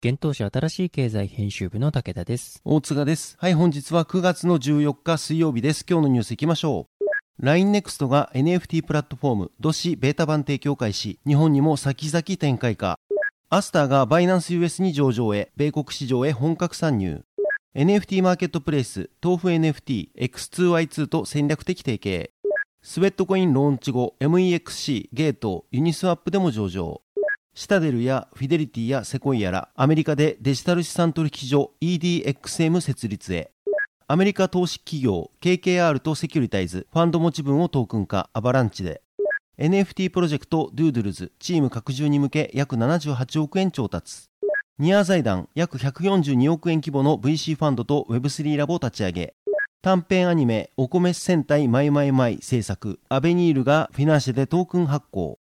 現当社新しい経済編集部の武田です。大塚です。はい、本日は9月の14日水曜日です。今日のニュースいきましょう。LINENEXT が NFT プラットフォーム、ドシベータ版提供開始、日本にも先々展開か。アスターがバイナンス US に上場へ、米国市場へ本格参入。NFT マーケットプレイス、豆腐 NFT、X2Y2 と戦略的提携。スウェットコインローンチ後、MEXC、ゲート、ユニスワップでも上場。シタデルやフィデリティやセコイアらアメリカでデジタル資産取引所 EDXM 設立へ。アメリカ投資企業 KKR とセキュリタイズファンド持ち分をトークン化アバランチで。NFT プロジェクトドゥードゥルズチーム拡充に向け約78億円調達。ニア財団約142億円規模の VC ファンドと Web3 ラボを立ち上げ。短編アニメお米戦隊マイマイマイ制作。アベニールがフィナンシェでトークン発行。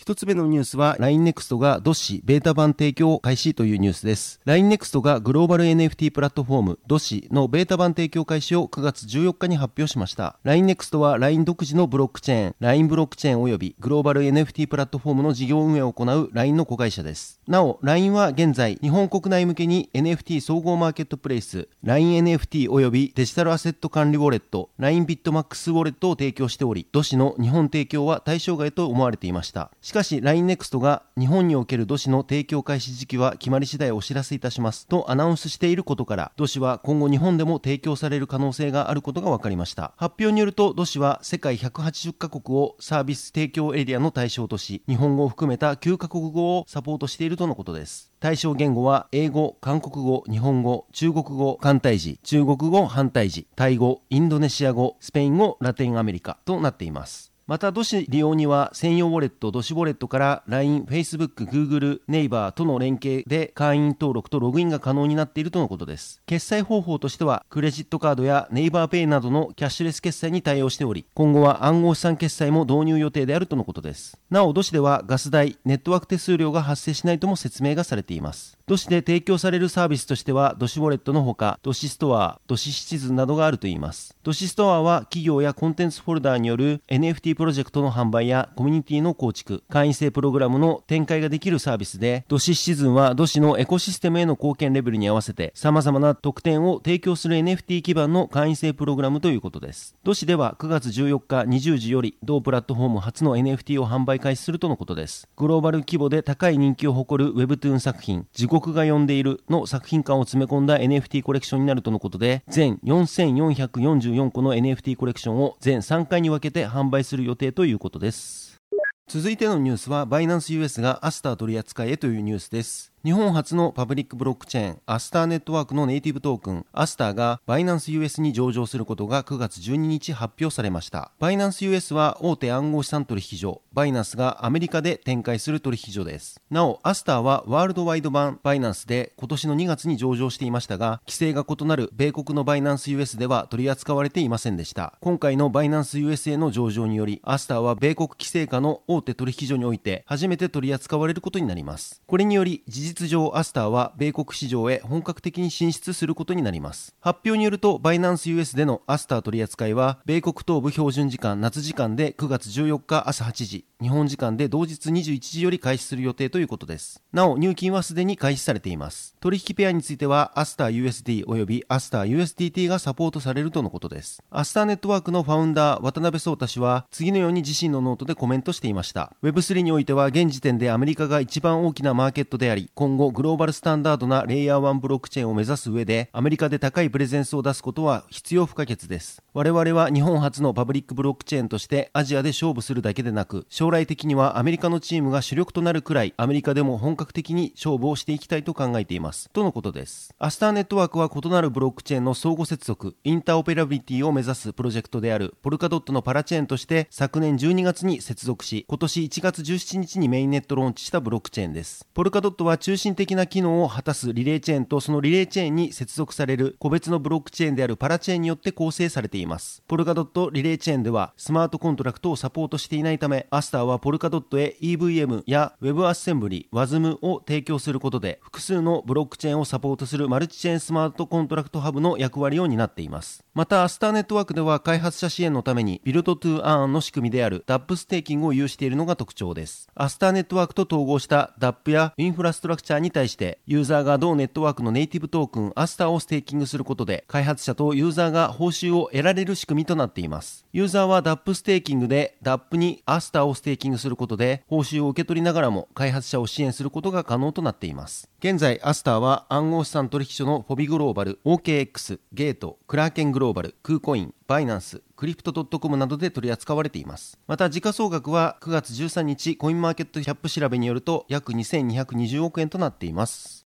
一つ目のニュースは LINENEXT が DOSI ベータ版提供開始というニュースです。LINENEXT がグローバル NFT プラットフォーム DOSI のベータ版提供開始を9月14日に発表しました。LINENEXT は LINE 独自のブロックチェーン、LINE ブロックチェーン及びグローバル NFT プラットフォームの事業運営を行う LINE の子会社です。なお、LINE は現在日本国内向けに NFT 総合マーケットプレイス、LINENFT 及びデジタルアセット管理ウォレット、LINE ビットマックスウォレットを提供しており、 DOSI の日本提供は対象外と思われていました。しかし LINENEXT が日本における DOSI の提供開始時期は決まり次第お知らせいたしますとアナウンスしていることから、 DOSI は今後日本でも提供される可能性があることが分かりました。発表によると、ドシは世界180カ国をサービス提供エリアの対象とし、日本語を含めた9カ国語をサポートしているとのことです。対象言語は英語、韓国語、日本語、中国語、簡体字、中国語、反対字、タイ語、インドネシア語、スペイン語、ラテンアメリカとなっています。また、ドシ利用には専用ウォレット、ドシウォレットから LINE、Facebook、Google、ネイバーとの連携で会員登録とログインが可能になっているとのことです。決済方法としては、クレジットカードやネイバーペイなどのキャッシュレス決済に対応しており、今後は暗号資産決済も導入予定であるとのことです。なお、ドシではガス代、ネットワーク手数料が発生しないとも説明がされています。ドシで提供されるサービスとしては、ドシウォレットのほか、ドシストア、ドシシチズンなどがあるといいます。ドシストアは企業やコンテンツフォルダーによる NFT プロジェクトの販売やコミュニティの構築、会員制プログラムの展開ができるサービスで、ドシシズンはドシのエコシステムへの貢献レベルに合わせて様々な特典を提供する NFT 基盤の会員制プログラムということです。ドシでは9月14日20時より同プラットフォーム初の NFT を販売開始するとのことです。グローバル規模で高い人気を誇る Webtoon 作品、地獄僕が呼んでいるの作品館を詰め込んだ NFT コレクションになるとのことで、全4444個の NFT コレクションを全3回に分けて販売する予定ということです。続いてのニュースは、バイナンス US がアスター取扱いへというニュースです。日本発のパブリックブロックチェーン、アスターネットワークのネイティブトークン、アスターがバイナンス US に上場することが9月12日発表されました。バイナンス US は大手暗号資産取引所、バイナンスがアメリカで展開する取引所です。なお、アスターはワールドワイド版バイナンスで今年の2月に上場していましたが、規制が異なる米国のバイナンス US では取り扱われていませんでした。今回のバイナンス USA の上場により、アスターは米国規制下の大手取引所において初めて取り扱われることになります。これにより、事実実上アスターは米国市場へ本格的に進出することになります。発表によるとバイナンス US でのアスター取り扱いは米国東部標準時間夏時間で9月14日朝8時日本時間で同日21時より開始する予定ということです。なお入金はすでに開始されています。取引ペアについてはアスター USD およびアスター USDT がサポートされるとのことです。アスターネットワークのファウンダー渡辺壮太氏は次のように自身のノートでコメントしていました。Web3 においては現時点でアメリカが一番大きなマーケットであり今後グローバルスタンダードなレイヤー1ブロックチェーンを目指す上でアメリカで高いプレゼンスを出すことは必要不可欠です。我々は日本発のパブリックブロックチェーンとしてアジアで勝負するだけでなく将来的にはアメリカのチームが主力となるくらいアメリカでも本格的に勝負をしていきたいと考えています。とのことです。アスターネットワークは異なるブロックチェーンの相互接続インターオペラビリティを目指すプロジェクトであるポルカドットのパラチェーンとして昨年12月に接続し今年1月17日にメインネットローンチしたブロックチェーンです。ポルカドットは中心的な機能を果たすリレーチェーンとそのリレーチェーンに接続される個別のブロックチェーンであるパラチェーンによって構成されています。ポルカドットリレーチェーンではスマートコントラクトをサポートしていないためアスターはポルカドットへ EVM や WebAssembly、WASM を提供することで複数のブロックチェーンをサポートするマルチチェーンスマートコントラクトハブの役割を担っています。またアスターネットワークでは開発者支援のために Build to Earn の仕組みである DAP ステーキングを有しているのが特徴です。アスターネットワークと統合した DAP やインフラストラクチャーに対してユーザーが同ネットワークのネイティブトークンアスターをステーキングすることで開発者とユーザーが報酬を得られる仕組みとなっています。ユーザーは DAP ステーキングで DAP にアスターをステーキングすることで報酬を受け取りながらも開発者を支援することが可能となっています。現在アスターは暗号資産取引所のフォビグローバル OKX ゲートクラーケングローバルクーコインバイナンスクリプト .com などで取り扱われています。また時価総額は9月13日コインマーケットキャップ調べによると約2220億円となっています。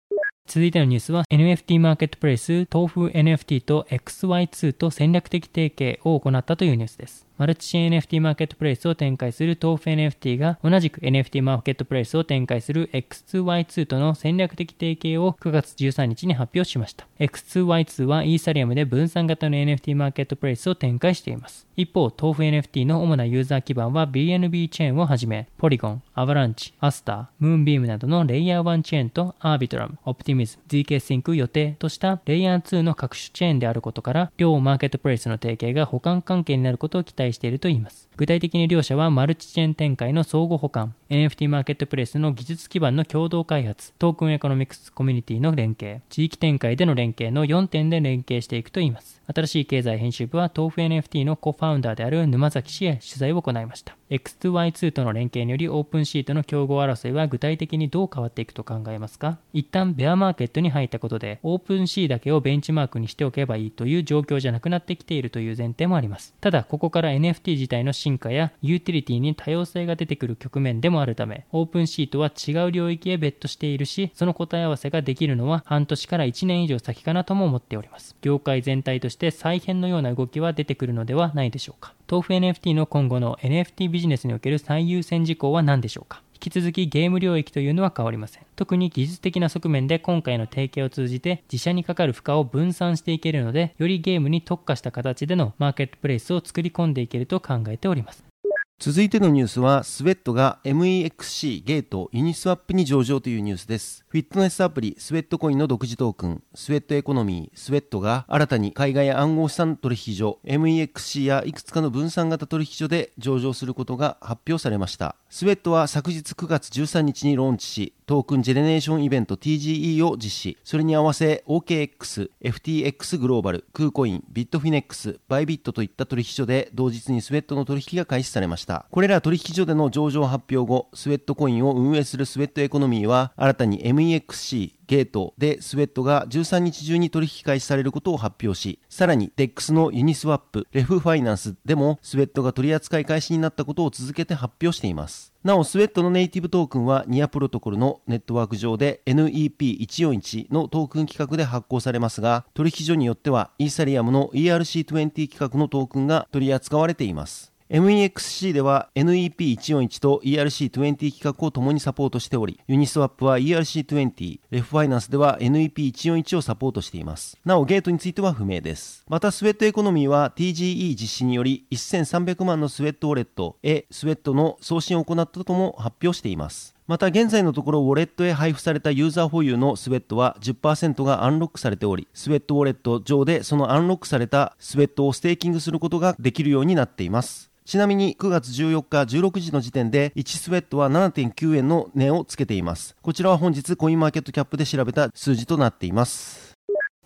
続いてのニュースは NFT マーケットプレイス豆腐 NFT と XY2 と戦略的提携を行ったというニュースですマルチチェーン NFT マーケットプレイスを展開する豆腐 NFT が同じく NFT マーケットプレイスを展開する X2Y2 との戦略的提携を9月13日に発表しました。X2Y2 はイーサリアムで分散型の NFT マーケットプレイスを展開しています。一方、豆腐 NFT の主なユーザー基盤は BNB チェーンをはじめ、ポリゴン、アバランチ、アスター、ムーンビームなどのレイヤー1チェーンとアービトラム、オプティミズ、ZK シンク予定としたレイヤー2の各種チェーンであることから、両マーケットプレイスの提携が補完関係になることを期待しているといいます。具体的に両社はマルチチェーン展開の相互補完、NFT マーケットプレイスの技術基盤の共同開発、トークンエコノミクスコミュニティの連携、地域展開での連携の4点で連携していくといいます。新しい経済編集部は豆腐 NFT のコファウンダーである沼崎氏へ取材を行いました。X2Y2 との連携によりオープンシーとの競合争いは具体的にどう変わっていくと考えますか？一旦ベアマーケットに入ったことでオープンシーだけをベンチマークにしておけばいいという状況じゃなくなってきているという前提もあります。ただここから NFT 自体の進化やユーティリティに多様性が出てくる局面でもあるためオープンシーとは違う領域へベットしているしその答え合わせができるのは半年から1年以上先かなとも思っております。業界全体として再編のような動きは出てくるのではないでしょうか。豆腐 NFT の今後の NFT ビジネスにおける最優先事項は何でしょうか引き続きゲーム領域というのは変わりません。特に技術的な側面で今回の提携を通じて自社にかかる負荷を分散していけるので、よりゲームに特化した形でのマーケットプレイスを作り込んでいけると考えております。続いてのニュースは、スウェットが MEXC ゲートユニスワップに上場というニュースです。フィットネスアプリスウェットコインの独自トークン、スウェットエコノミー、スウェットが新たに海外暗号資産取引所 MEXC やいくつかの分散型取引所で上場することが発表されました。スウェットは昨日9月13日にローンチし、トークンジェネレーションイベント TGE を実施。それに合わせ OKX、FTX グローバル、クーコイン、ビットフィネックス、バイビットといった取引所で同日にスウェットの取引が開始されました。これら取引所での上場発表後、スウェットコインを運営するスウェットエコノミーは新たに MEXC、ゲートでスウェットが13日中に取引開始されることを発表し、さらに DEX のユニスワップ、 Ref Finance でもスウェットが取り扱い開始になったことを続けて発表しています。なお、スウェットのネイティブトークンはニアプロトコルのネットワーク上で NEP141 のトークン規格で発行されますが、取引所によってはイーサリアムの ERC20 規格のトークンが取り扱われています。MEXC では NEP141 と ERC20 規格を共にサポートしており、ユニスワップは ERC20、レフファイナンスでは NEP141 をサポートしています。なお、ゲートについては不明です。また、スウェットエコノミーは TGE 実施により1300万のスウェットウォレットへスウェットの送信を行ったとも発表しています。また現在のところウォレットへ配布されたユーザー保有のスウェットは10%がアンロックされておりスウェットウォレット上でそのアンロックされたスウェットをステーキングすることができるようになっていますちなみに9月14日16時の時点で1スウェットは7.9円の値をつけていますこちらは本日コインマーケットキャップで調べた数字となっています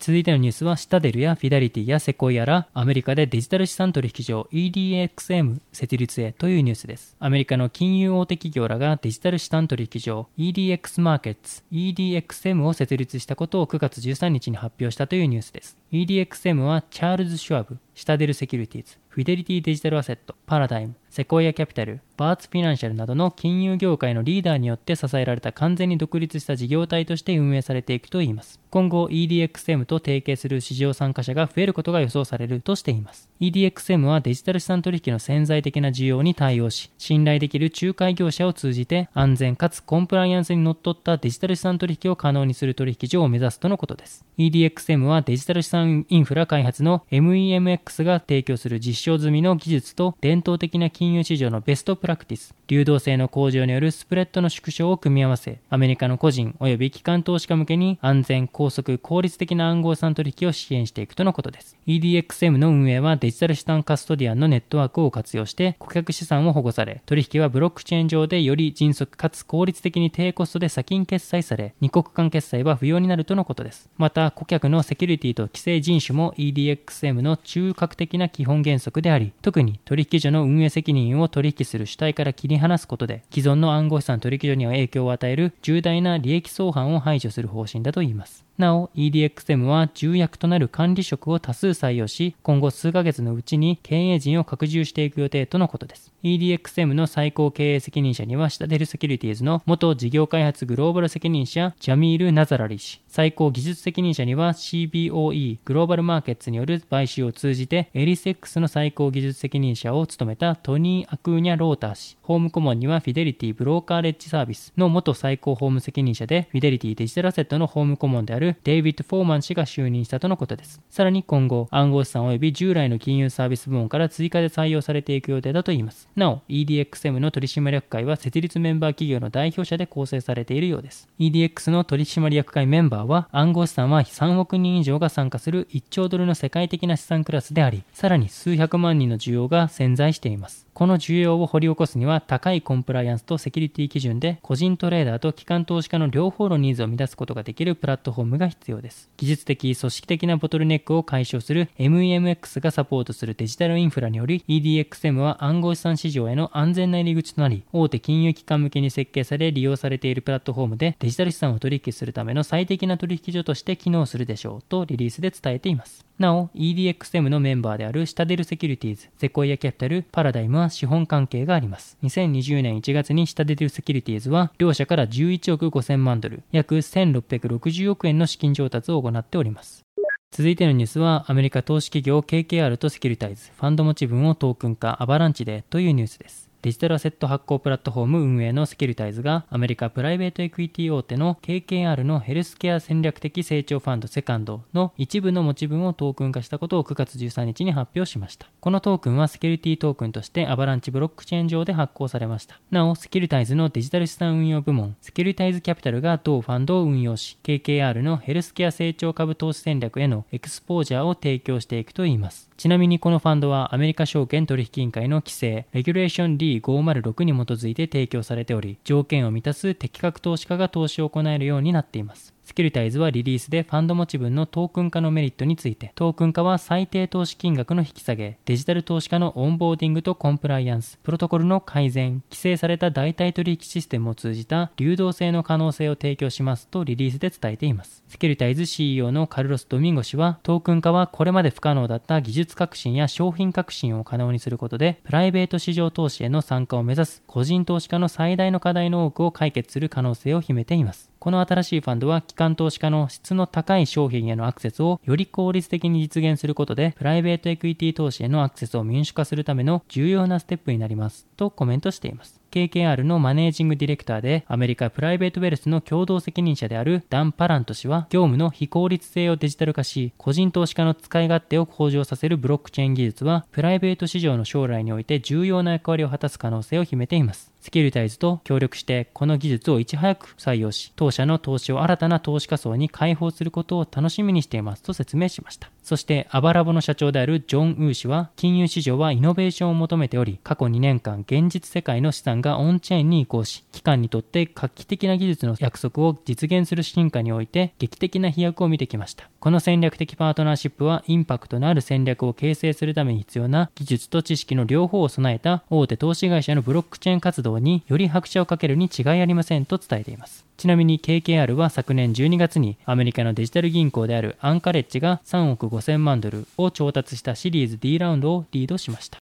続いてのニュースは、シタデルやフィデリティやセコイアら、アメリカでデジタル資産取引所 EDXM 設立へというニュースです。アメリカの金融大手企業らがデジタル資産取引所 EDX マーケッツ EDXM を設立したことを9月13日に発表したというニュースです。EDXM はチャールズ・シュワブ、シタデルセキュリティーズ、フィデリティデジタルアセット、パラダイム、セコイアキャピタル、バーチュフィナンシャルなどの金融業界のリーダーによって支えられた完全に独立した事業体として運営されていくといいます。今後 EDXM と提携する市場参加者が増えることが予想されるとしています。EDXM はデジタル資産取引の潜在的な需要に対応し、信頼できる仲介業者を通じて安全かつコンプライアンスにのっったデジタル資産取引を可能にする取引所を目指すとのことです。EDXM はデジタル資産産インフラ開発の MEMX が提供する実証済みの技術と伝統的な金融市場のベストプラクティス、流動性の向上によるスプレッドの縮小を組み合わせ、アメリカの個人及び機関投資家向けに安全、高速、効率的な暗号資産取引を支援していくとのことです。EDXM の運営はデジタル資産カストディアンのネットワークを活用して顧客資産を保護され、取引はブロックチェーン上でより迅速かつ効率的に低コストで先金決済され、二国間決済は不要になるとのことです。また、顧客のセキュリティと規制人種も EDXM の中核的な基本原則であり、特に取引所の運営責任を取引する主体から切り離すことで、既存の暗号資産取引所には影響を与える重大な利益相反を排除する方針だといいます。なお、EDXM は重役となる管理職を多数採用し、今後数ヶ月のうちに経営陣を拡充していく予定とのことです。EDXM の最高経営責任者には、シタデルセキュリティーズの元事業開発グローバル責任者、ジャミール・ナザラリ氏。最高技術責任者には CBOE グローバルマーケッツによる買収を通じて、エリス X の最高技術責任者を務めたトニー・アクーニャ・ローター氏。ホーム顧問にはフィデリティブローカーレッジサービスの元最高法務責任者で、フィデリティデジタルアセットのホーム顧問であるデイビッド・フォーマン氏が就任したとのことです。さらに今後、暗号資産及び従来の金融サービス部門から追加で採用されていく予定だといいます。なお、EDXM の取締役会は設立メンバー企業の代表者で構成されているようです。EDX の取締役会メンバーは、暗号資産は3億人以上が参加する1兆ドルの世界的な資産クラスであり、さらに数百万人の需要が潜在しています。この需要を掘り起こすには高いコンプライアンスとセキュリティ基準で個人トレーダーと機関投資家の両方のニーズを満たすことができるプラットフォームが必要です。技術的、組織的なボトルネックを解消する MEMX がサポートするデジタルインフラにより EDXM は暗号資産市市場への安全な入り口となり大手金融機関向けに設計され利用されているプラットフォームでデジタル資産を取引するための最適な取引所として機能するでしょうとリリースで伝えています。なお、EDXM のメンバーであるシタデルセキュリティーズ、セコイアキャピタル、パラダイムは資本関係があります。2020年1月にシタデルセキュリティーズは、両社から11億5000万ドル、約1660億円の資金調達を行っております。続いてのニュースは、アメリカ投資企業 KKR とセキュリタイズ、ファンド持ち分をトークン化アバランチでというニュースです。デジタルアセット発行プラットフォーム運営のセキュリタイズがアメリカプライベートエクイティ大手の KKR のヘルスケア戦略的成長ファンドセカンドの一部の持ち分をトークン化したことを9月13日に発表しました。このトークンはセキュリティトークンとしてアバランチブロックチェーン上で発行されました。なお、セキュリタイズのデジタル資産運用部門、セキュリタイズキャピタルが同ファンドを運用し、KKR のヘルスケア成長株投資戦略へのエクスポージャーを提供していくといいます。ちなみにこのファンドはアメリカ証券取引委員会の規制、レギュレーション D506 に基づいて提供されており、条件を満たす適格投資家が投資を行えるようになっています。セキュリタイズはリリースでファンド持ち分のトークン化のメリットについて、トークン化は最低投資金額の引き下げ、デジタル投資家のオンボーディングとコンプライアンス、プロトコルの改善、規制された代替取引システムを通じた流動性の可能性を提供しますとリリースで伝えています。セキュリタイズ CEO のカルロス・ドミンゴ氏は、トークン化はこれまで不可能だった技術革新や商品革新を可能にすることで、プライベート市場投資への参加を目指す個人投資家の最大の課題の多くを解決する可能性を秘めています。この新しいファンドは機関投資家の質の高い商品へのアクセスをより効率的に実現することで、プライベートエクイティ投資へのアクセスを民主化するための重要なステップになります。とコメントしています。KKR のマネージングディレクターでアメリカプライベートウェルスの共同責任者であるダン・パラント氏は業務の非効率性をデジタル化し個人投資家の使い勝手を向上させるブロックチェーン技術はプライベート市場の将来において重要な役割を果たす可能性を秘めていますセキュリタイズと協力してこの技術をいち早く採用し、当社の投資を新たな投資家層に開放することを楽しみにしていますと説明しました。そしてアバラボの社長であるジョン・ウー氏は金融市場はイノベーションを求めており過去2年間現実世界の資産がオンチェーンに移行し機関にとって画期的な技術の約束を実現する進化において劇的な飛躍を見てきました。この戦略的パートナーシップはインパクトのある戦略を形成するために必要な技術と知識の両方を備えた大手投資会社のブロックチェーン活動により拍車をかけるに違いありませんと伝えています。ちなみに KKR は昨年12月にアメリカのデジタル銀行であるアンカレッジが3億5 5000万ドルを調達したシリーズ D ラウンドをリードしました。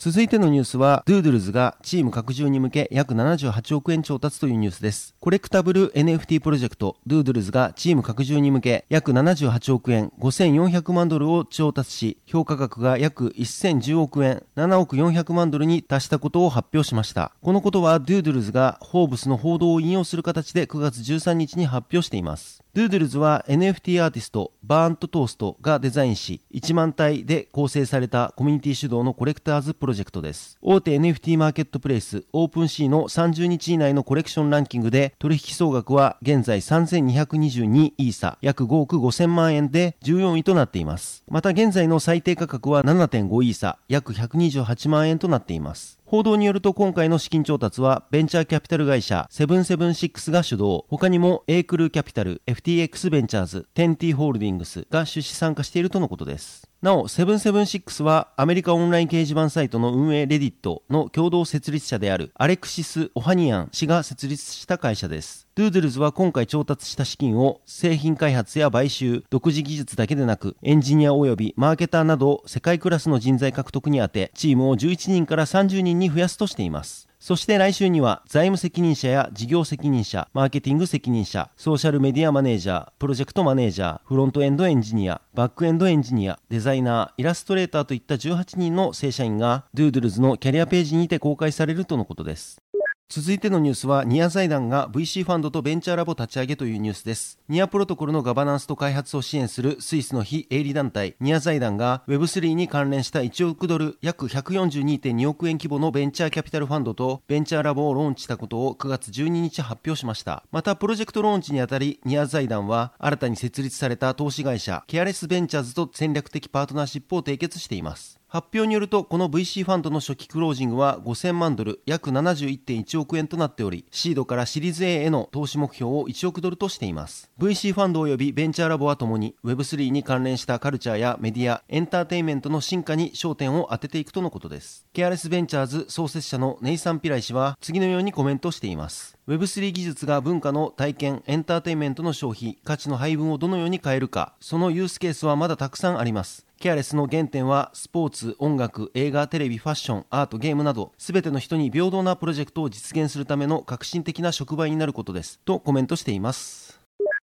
続いてのニュースは、ドゥードゥルズがチーム拡充に向け約78億円調達というニュースです。コレクタブル NFT プロジェクト、ドゥードゥルズがチーム拡充に向け約78億円5400万ドルを調達し、評価額が約1010億円7億400万ドルに達したことを発表しました。このことは、ドゥードゥルズがフォーブスの報道を引用する形で9月13日に発表しています。ドゥードゥルズは NFT アーティストバーントトーストがデザインし1万体で構成されたコミュニティ主導のコレクターズプロジェクトです。大手 NFT マーケットプレイスオープンシーの30日以内のコレクションランキングで取引総額は現在3222イーサ約5億5000万円で14位となっています。また現在の最低価格は7.5イーサ約128万円となっています。報道によると今回の資金調達はベンチャーキャピタル会社セブンセブンシックスが主導、他にもエークルーキャピタル、FTX ベンチャーズ、テンティホールディングスが出資参加しているとのことです。なお、セブンセブンシックスはアメリカオンライン掲示板サイトの運営レディットの共同設立者であるアレクシス・オハニアン氏が設立した会社です。ドゥードゥルズは今回調達した資金を製品開発や買収、独自技術だけでなくエンジニア及びマーケターなど世界クラスの人材獲得にあてチームを11人から30人に増やすとしています。そして来週には財務責任者や事業責任者、マーケティング責任者、ソーシャルメディアマネージャー、プロジェクトマネージャー、フロントエンドエンジニア、バックエンドエンジニア、デザイナー、イラストレーターといった18人の正社員がドゥードゥルズのキャリアページにて公開されるとのことです。続いてのニュースは、ニア財団が VC ファンドとベンチャーラボ立ち上げというニュースです。ニアプロトコルのガバナンスと開発を支援するスイスの非営利団体、ニア財団が Web3 に関連した1億ドル、約142.2億円規模のベンチャーキャピタルファンドとベンチャーラボをローンチしたことを9月12日発表しました。また、プロジェクトローンチにあたり、ニア財団は新たに設立された投資会社、ケアレスベンチャーズと戦略的パートナーシップを締結しています。発表によるとこの VC ファンドの初期クロージングは5000万ドル約71.1億円となっておりシードからシリーズ A への投資目標を1億ドルとしています。VC ファンド及びベンチャーラボはともに Web3 に関連したカルチャーやメディアエンターテインメントの進化に焦点を当てていくとのことです。ケアレスベンチャーズ創設者のネイサン・ピライ氏は次のようにコメントしています。Web3 技術が文化の体験、エンターテインメントの消費、価値の配分をどのように変えるか、そのユースケースはまだたくさんあります。ケアレスの原点はスポーツ、音楽、映画、テレビ、ファッション、アート、ゲームなど全ての人に平等なプロジェクトを実現するための革新的な触媒になることです。とコメントしています。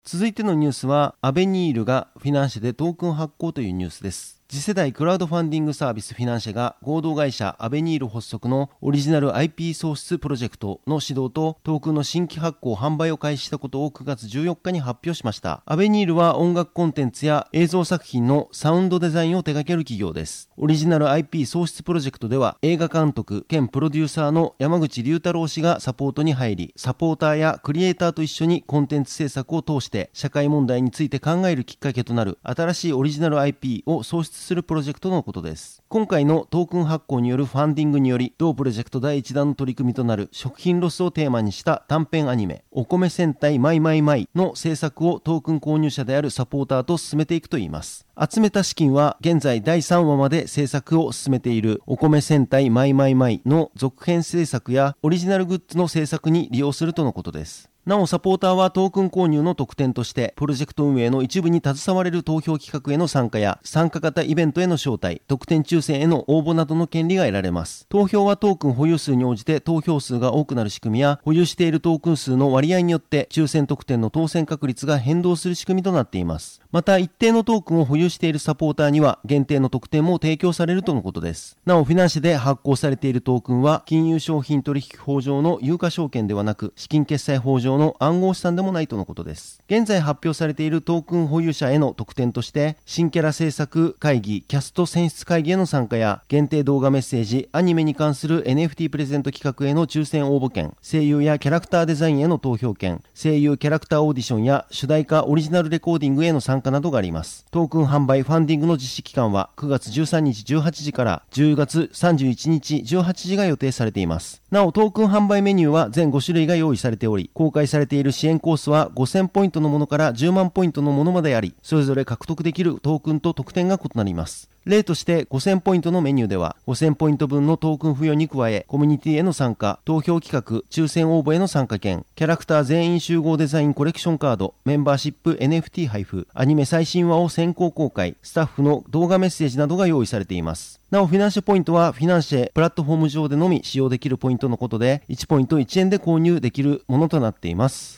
続いてのニュースはアベニールがフィナンシェでトークン発行というニュースです。次世代クラウドファンディングサービスフィナンシェが合同会社アベニール発足のオリジナル IP 創出プロジェクトの始動とトークンの新規発行販売を開始したことを9月14日に発表しました。アベニールは音楽コンテンツや映像作品のサウンドデザインを手掛ける企業です。オリジナル IP 創出プロジェクトでは映画監督兼プロデューサーの山口隆太郎氏がサポートに入り、サポーターやクリエイターと一緒にコンテンツ制作を通して社会問題について考えるきっかけとなる新しいオリジナル IP を創出するプロジェクトのことです。今回のトークン発行によるファンディングにより、同プロジェクト第1弾の取り組みとなる食品ロスをテーマにした短編アニメ、お米戦隊マイマイマイの制作をトークン購入者であるサポーターと進めていくといいます。集めた資金は現在第3話まで制作を進めているお米戦隊マイマイマイの続編制作やオリジナルグッズの制作に利用するとのことです。なお、サポーターはトークン購入の特典として、プロジェクト運営の一部に携われる投票企画への参加や、参加型イベントへの招待、特典抽選への応募などの権利が得られます。投票はトークン保有数に応じて投票数が多くなる仕組みや、保有しているトークン数の割合によって、抽選特典の当選確率が変動する仕組みとなっています。また一定のトークンを保有しているサポーターには限定の特典も提供されるとのことです。なお、フィナンシェで発行されているトークンは金融商品取引法上の有価証券ではなく資金決済法上の暗号資産でもないとのことです。現在発表されているトークン保有者への特典として新キャラ制作会議キャスト選出会議への参加や限定動画メッセージ、アニメに関する NFT プレゼント企画への抽選応募券、声優やキャラクターデザインへの投票権、声優キャラクターオーディションや主題歌オリジナルレコーディングへの参加などがあります。トークン販売ファンディングの実施期間は9月13日18時から10月31日18時が予定されています。なお、トークン販売メニューは全5種類が用意されており、公開されている支援コースは5000ポイントのものから10万ポイントのものまであり、それぞれ獲得できるトークンと特典が異なります。例として5000ポイントのメニューでは5000ポイント分のトークン付与に加えコミュニティへの参加、投票企画、抽選応募への参加券、キャラクター全員集合デザインコレクションカード、メンバーシップ NFT 配布、アニメ最新話を先行公開、スタッフの動画メッセージなどが用意されています。なお、フィナンシェポイントはフィナンシェプラットフォーム上でのみ使用できるポイントのことで、1ポイント1円で購入できるものとなっています。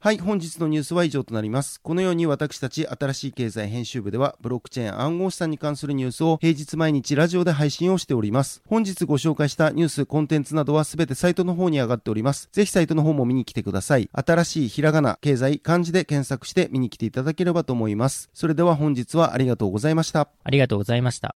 はい、本日のニュースは以上となります。このように私たち新しい経済編集部では、ブロックチェーン暗号資産に関するニュースを平日毎日ラジオで配信をしております。本日ご紹介したニュース、コンテンツなどはすべてサイトの方に上がっております。ぜひサイトの方も見に来てください。新しいひらがな、経済、漢字で検索して見に来ていただければと思います。それでは本日はありがとうございました。ありがとうございました。